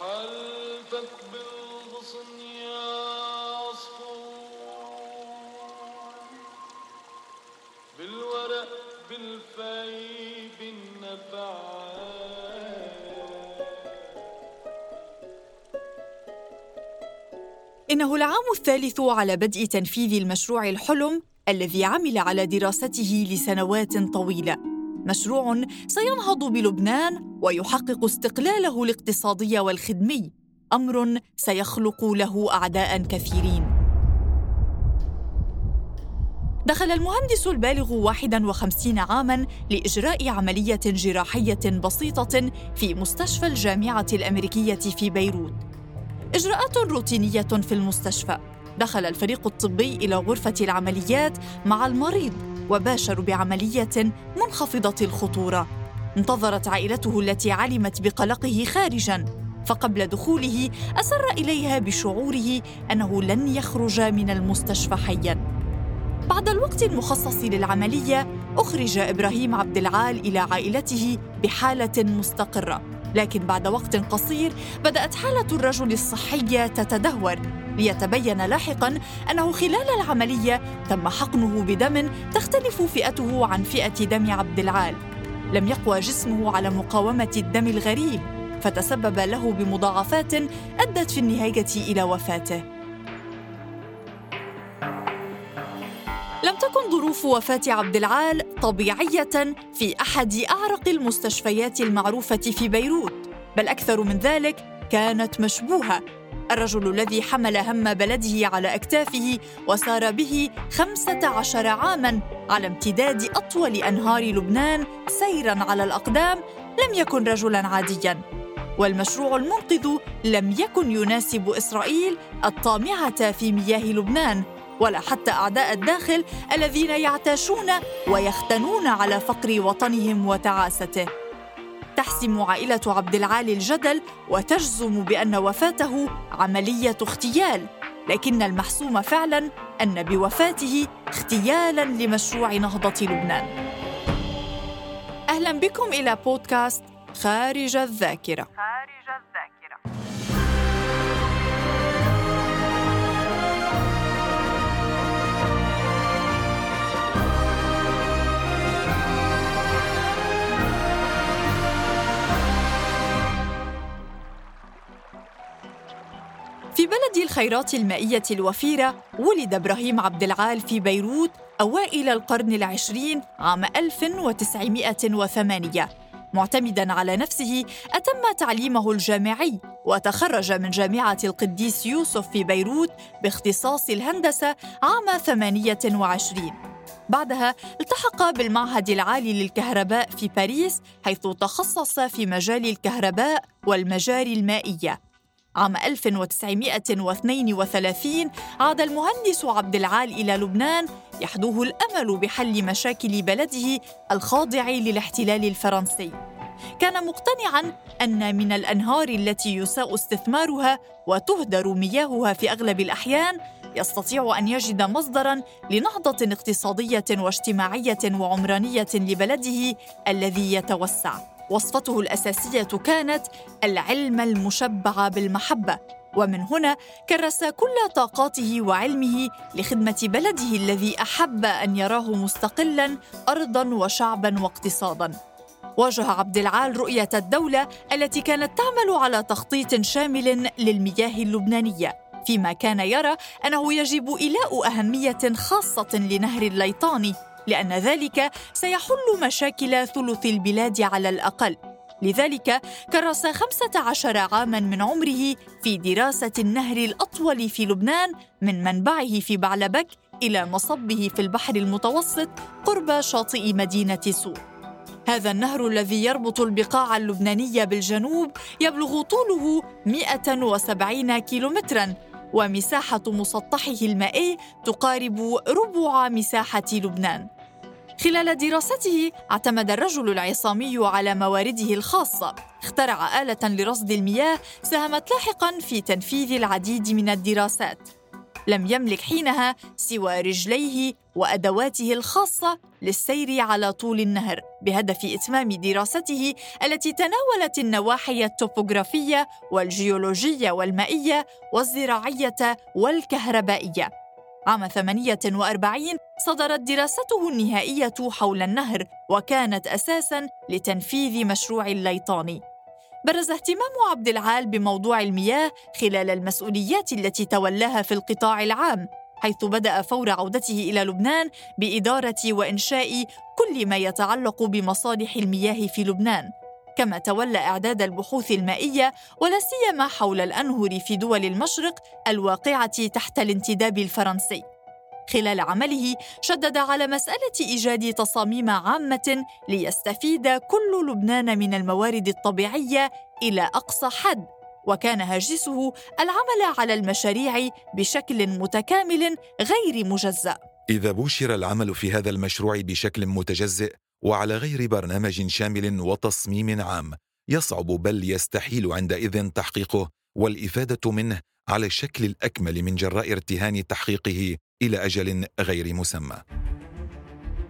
حلفك بالغصن يا عصفور بالورق بالفاي بالنبعات إنه العام الثالث على بدء تنفيذ المشروع الحلم الذي عمل على دراسته لسنوات طويلة. مشروع سينهض بلبنان ويحقق استقلاله الاقتصادي والخدمي أمر سيخلق له أعداء كثيرين دخل المهندس البالغ 51 عاماً لإجراء عملية جراحية بسيطة في مستشفى الجامعة الأمريكية في بيروت. إجراءات روتينية في المستشفى. دخل الفريق الطبي إلى غرفة العمليات مع المريض وباشروا بعملية منخفضة الخطورة. انتظرت عائلته التي علمت بقلقه خارجاً فقبل دخوله أسر إليها بشعوره أنه لن يخرج من المستشفى حياً. بعد الوقت المخصص للعملية أخرج إبراهيم عبد العال إلى عائلته بحالة مستقرة لكن بعد وقت قصير بدأت حالة الرجل الصحية تتدهور ليتبين لاحقا أنه خلال العملية تم حقنه بدم تختلف فئته عن فئة دم عبد العال لم يقوى جسمه على مقاومة الدم الغريب فتسبب له بمضاعفات أدت في النهاية إلى وفاته لم تكن ظروف وفاة عبد العال طبيعية في أحد أعرق المستشفيات المعروفة في بيروت، بل أكثر من ذلك كانت مشبوهة. الرجل الذي حمل هم بلده على أكتافه وسار به خمسة عشر عاماً على امتداد أطول أنهار لبنان سيراً على الأقدام لم يكن رجلاً عادياً. والمشروع المنقذ لم يكن يناسب إسرائيل الطامعة في مياه لبنان ولا حتى أعداء الداخل الذين يعتاشون ويختنون على فقر وطنهم وتعاسته تحسم عائلة عبد العالي الجدل وتجزم بأن وفاته عملية اغتيال لكن المحسوم فعلا أن بوفاته اغتيالا لمشروع نهضة لبنان. أهلا بكم إلى بودكاست خارج الذاكرة. في بلد الخيرات المائية الوفيرة ولد إبراهيم عبد العال في بيروت أوائل القرن العشرين عام 1908 معتمدا على نفسه أتم تعليمه الجامعي وتخرج من جامعة القديس يوسف في بيروت باختصاص الهندسة عام 28 بعدها التحق بالمعهد العالي للكهرباء في باريس حيث تخصص في مجال الكهرباء والمجاري المائية. عام 1932 عاد المهندس عبد العال إلى لبنان يحدوه الأمل بحل مشاكل بلده الخاضع للاحتلال الفرنسي. كان مقتنعا أن من الأنهار التي يساء استثمارها وتهدر مياهها في أغلب الأحيان يستطيع أن يجد مصدرا لنهضة اقتصادية واجتماعية وعمرانية لبلده الذي يتوسع. وصفته الأساسية كانت العلم المشبع بالمحبة ومن هنا كرس كل طاقاته وعلمه لخدمة بلده الذي أحب أن يراه مستقلا ارضا وشعبا واقتصادا. واجه عبد العال رؤية الدولة التي كانت تعمل على تخطيط شامل للمياه اللبنانية فيما كان يرى أنه يجب إيلاء أهمية خاصة لنهر الليطاني لأن ذلك سيحل مشاكل ثلث البلاد على الأقل. لذلك كرس خمسة عشر عاما من عمره في دراسة النهر الأطول في لبنان من منبعه في بعلبك إلى مصبه في البحر المتوسط قرب شاطئ مدينة سوق هذا النهر الذي يربط البقاع اللبنانية بالجنوب يبلغ طوله 170 كيلومتراً ومساحة مسطحه المائي تقارب ربع مساحة لبنان. خلال دراسته اعتمد الرجل العصامي على موارده الخاصة، اخترع آلة لرصد المياه ساهمت لاحقا في تنفيذ العديد من الدراسات. لم يملك حينها سوى رجليه وأدواته الخاصة للسير على طول النهر بهدف إتمام دراسته التي تناولت النواحي التوبوغرافية والجيولوجية والمائية والزراعية والكهربائية. عام 48 صدرت دراسته النهائية حول النهر وكانت أساساً لتنفيذ مشروع الليطاني برز اهتمام عبد العال بموضوع المياه خلال المسؤوليات التي تولاها في القطاع العام حيث بدأ فور عودته إلى لبنان بإدارة وإنشاء كل ما يتعلق بمصالح المياه في لبنان. كما تولى إعداد البحوث المائية ولا سيما حول الأنهر في دول المشرق الواقعة تحت الانتداب الفرنسي. خلال عمله شدد على مسألة إيجاد تصاميم عامة ليستفيد كل لبنان من الموارد الطبيعية إلى أقصى حد. وكان هاجسه العمل على المشاريع بشكل متكامل غير مجزأ. إذا بوشر العمل في هذا المشروع بشكل متجزئ وعلى غير برنامج شامل وتصميم عام يصعب بل يستحيل عندئذ تحقيقه والإفادة منه على الشكل الأكمل من جراء ارتهان تحقيقه إلى أجل غير مسمى.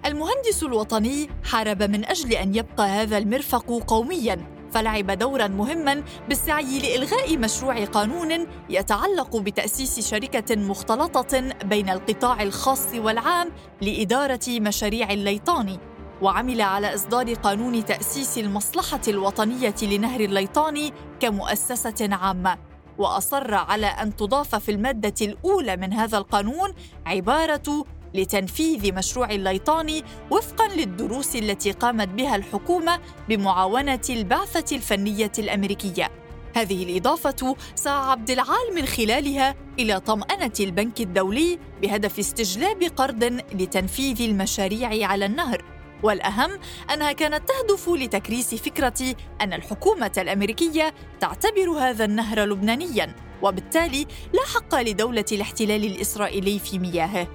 المهندس الوطني حارب من أجل أن يبقى هذا المرفق قومياً فلعب دورا مهما بالسعي لإلغاء مشروع قانون يتعلق بتأسيس شركة مختلطة بين القطاع الخاص والعام لإدارة مشاريع الليطاني وعمل على إصدار قانون تأسيس المصلحة الوطنية لنهر الليطاني كمؤسسة عامة وأصر على أن تضاف في المادة الأولى من هذا القانون عبارة لتنفيذ مشروع الليطاني وفقا للدروس التي قامت بها الحكومة بمعاونة البعثة الفنية الأمريكية. هذه الإضافة سعى عبد العال من خلالها إلى طمأنة البنك الدولي بهدف استجلاب قرض لتنفيذ المشاريع على النهر. والأهم أنها كانت تهدف لتكريس فكرة أن الحكومة الأمريكية تعتبر هذا النهر لبنانياً وبالتالي لا حق لدولة الاحتلال الإسرائيلي في مياهه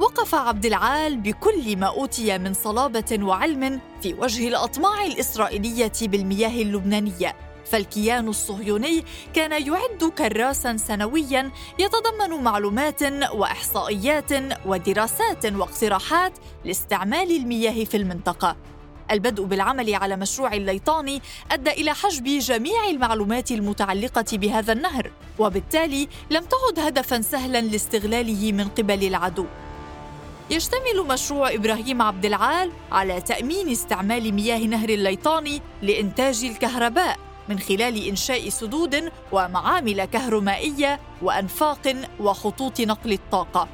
وقف عبد العال بكل ما أوتي من صلابة وعلم في وجه الأطماع الإسرائيلية بالمياه اللبنانية. فالكيان الصهيوني كان يعد كراسا سنويا يتضمن معلومات وإحصائيات ودراسات واقتراحات لاستعمال المياه في المنطقة. البدء بالعمل على مشروع الليطاني أدى إلى حجب جميع المعلومات المتعلقة بهذا النهر وبالتالي لم تعد هدفا سهلا لاستغلاله من قبل العدو. يشتمل مشروع إبراهيم عبد العال على تأمين استعمال مياه نهر الليطاني لإنتاج الكهرباء. من خلال إنشاء سدود ومعامل كهرومائية وأنفاق وخطوط نقل الطاقة.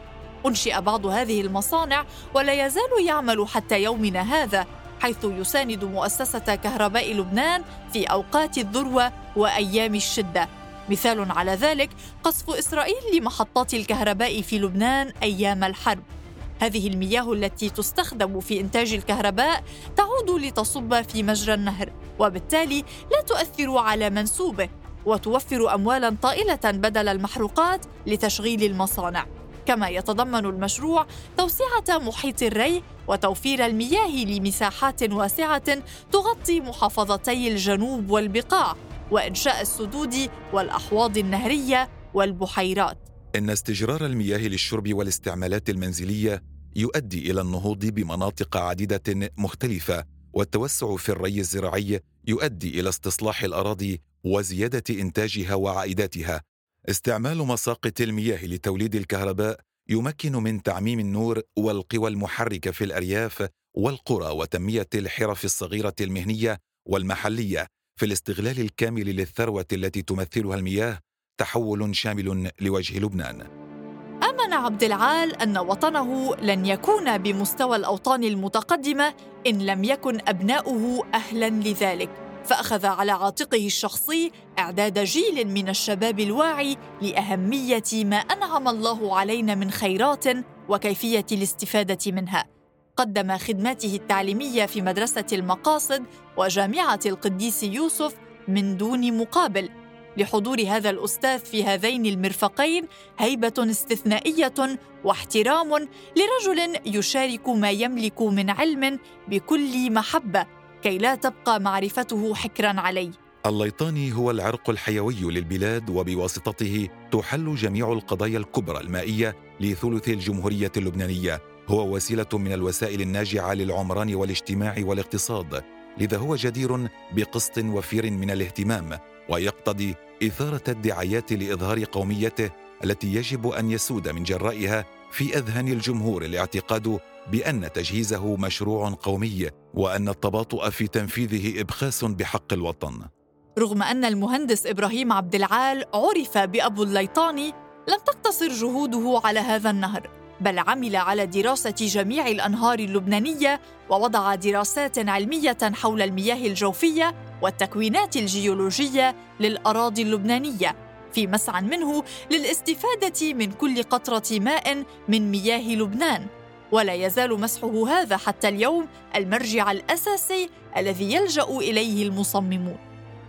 أنشئ بعض هذه المصانع ولا يزال يعمل حتى يومنا هذا حيث يساند مؤسسة كهرباء لبنان في أوقات الذروة وأيام الشدة. مثال على ذلك قصف إسرائيل لمحطات الكهرباء في لبنان أيام الحرب هذه المياه التي تستخدم في إنتاج الكهرباء تعود لتصب في مجرى النهر وبالتالي لا تؤثر على منسوبه وتوفر أموالا طائلة بدل المحروقات لتشغيل المصانع. كما يتضمن المشروع توسعة محيط الري وتوفير المياه لمساحات واسعة تغطي محافظتي الجنوب والبقاع وإنشاء السدود والأحواض النهرية والبحيرات. إن استجرار المياه للشرب والاستعمالات المنزلية يؤدي إلى النهوض بمناطق عديدة مختلفة والتوسع في الري الزراعي يؤدي إلى استصلاح الأراضي وزيادة إنتاجها وعائداتها. استعمال مساقط المياه لتوليد الكهرباء يمكن من تعميم النور والقوى المحركة في الأرياف والقرى وتنمية الحرف الصغيرة المهنية والمحلية. في الاستغلال الكامل للثروة التي تمثلها المياه تحول شامل لوجه لبنان. عبد العال أن وطنه لن يكون بمستوى الأوطان المتقدمة إن لم يكن أبناؤه أهلا لذلك. فأخذ على عاتقه الشخصي إعداد جيل من الشباب الواعي لأهمية ما أنعم الله علينا من خيرات وكيفية الاستفادة منها. قدم خدماته التعليمية في مدرسة المقاصد وجامعة القديس يوسف من دون مقابل. لحضور هذا الأستاذ في هذين المرفقين هيبة استثنائية واحترام لرجل يشارك ما يملك من علم بكل محبة كي لا تبقى معرفته حكرا عليه. الليطاني هو العرق الحيوي للبلاد وبواسطته تحل جميع القضايا الكبرى المائية لثلث الجمهورية اللبنانية. هو وسيلة من الوسائل الناجعة للعمران والاجتماع والاقتصاد. لذا هو جدير بقسط وفير من الاهتمام. ويقتضي إثارة الدعايات لإظهار قوميته التي يجب أن يسود من جرائها في أذهان الجمهور الاعتقاد بأن تجهيزه مشروع قومي وأن التباطؤ في تنفيذه إبخاس بحق الوطن. رغم أن المهندس إبراهيم عبد العال عرف بأبو الليطاني لم تقتصر جهوده على هذا النهر بل عمل على دراسة جميع الأنهار اللبنانية ووضع دراسات علمية حول المياه الجوفية والتكوينات الجيولوجية للأراضي اللبنانية في مسعى منه للاستفادة من كل قطرة ماء من مياه لبنان. ولا يزال مسحه هذا حتى اليوم المرجع الأساسي الذي يلجأ إليه المصممون.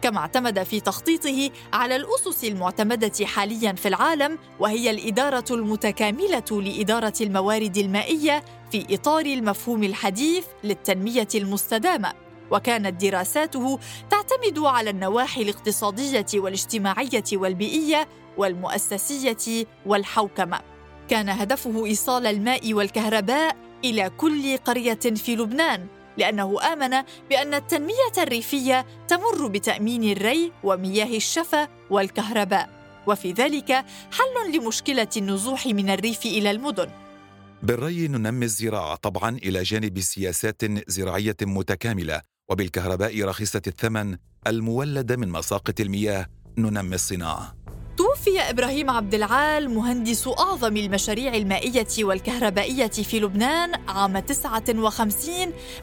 كما اعتمد في تخطيطه على الأسس المعتمدة حاليا في العالم وهي الإدارة المتكاملة لإدارة الموارد المائية في إطار المفهوم الحديث للتنمية المستدامة. وكانت دراساته تعتمد على النواحي الاقتصادية والاجتماعية والبيئية والمؤسسية والحوكمة. كان هدفه إيصال الماء والكهرباء إلى كل قرية في لبنان لأنه آمن بأن التنمية الريفية تمر بتأمين الري ومياه الشفا والكهرباء. وفي ذلك حل لمشكلة النزوح من الريف إلى المدن. بالري ننمي الزراعة طبعا إلى جانب سياسات زراعية متكاملة وبالكهرباء رخيصة الثمن المولدة من مساقط المياه ننمي الصناعة. توفي إبراهيم عبد العال مهندس أعظم المشاريع المائية والكهربائية في لبنان عام 59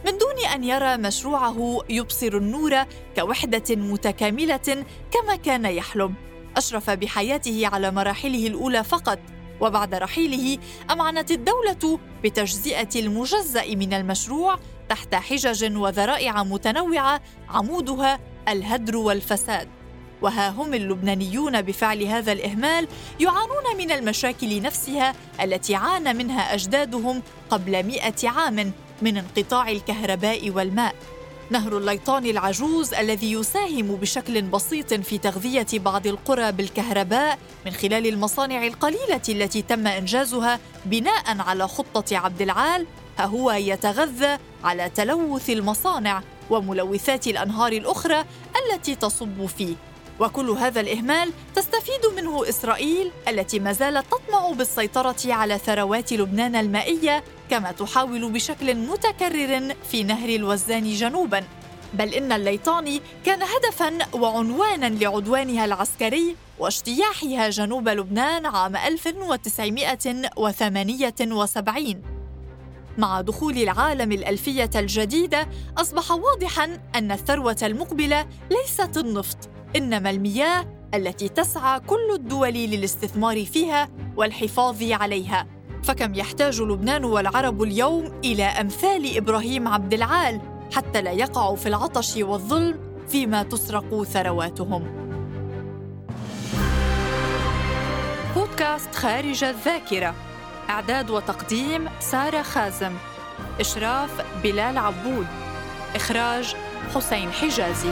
من دون أن يرى مشروعه يبصر النور كوحدة متكاملة كما كان يحلم. أشرف بحياته على مراحله الأولى فقط وبعد رحيله أمعنت الدولة بتجزئة المجزأ من المشروع تحت حجج وذرائع متنوعة عمودها الهدر والفساد. وها هم اللبنانيون بفعل هذا الإهمال يعانون من المشاكل نفسها التي عانى منها أجدادهم قبل مئة عام من انقطاع الكهرباء والماء. نهر الليطان العجوز الذي يساهم بشكل بسيط في تغذية بعض القرى بالكهرباء من خلال المصانع القليلة التي تم إنجازها بناء على خطة عبد العال ها هو يتغذى على تلوث المصانع وملوثات الأنهار الأخرى التي تصب فيه. وكل هذا الإهمال تستفيد منه إسرائيل التي ما زالت تطمع بالسيطرة على ثروات لبنان المائية كما تحاول بشكل متكرر في نهر الوزان جنوباً. بل إن الليطاني كان هدفاً وعنوانا لعدوانها العسكري واجتياحها جنوب لبنان عام 1978 مع دخول العالم الألفية الجديدة أصبح واضحاً أن الثروة المقبلة ليست النفط إنما المياه التي تسعى كل الدول للاستثمار فيها والحفاظ عليها. فكم يحتاج لبنان والعرب اليوم إلى أمثال إبراهيم عبد العال حتى لا يقعوا في العطش والظلم فيما تسرق ثرواتهم؟ بودكاست خارج الذاكرة. إعداد وتقديم سارة خازم. إشراف بلال عبود. إخراج حسين حجازي.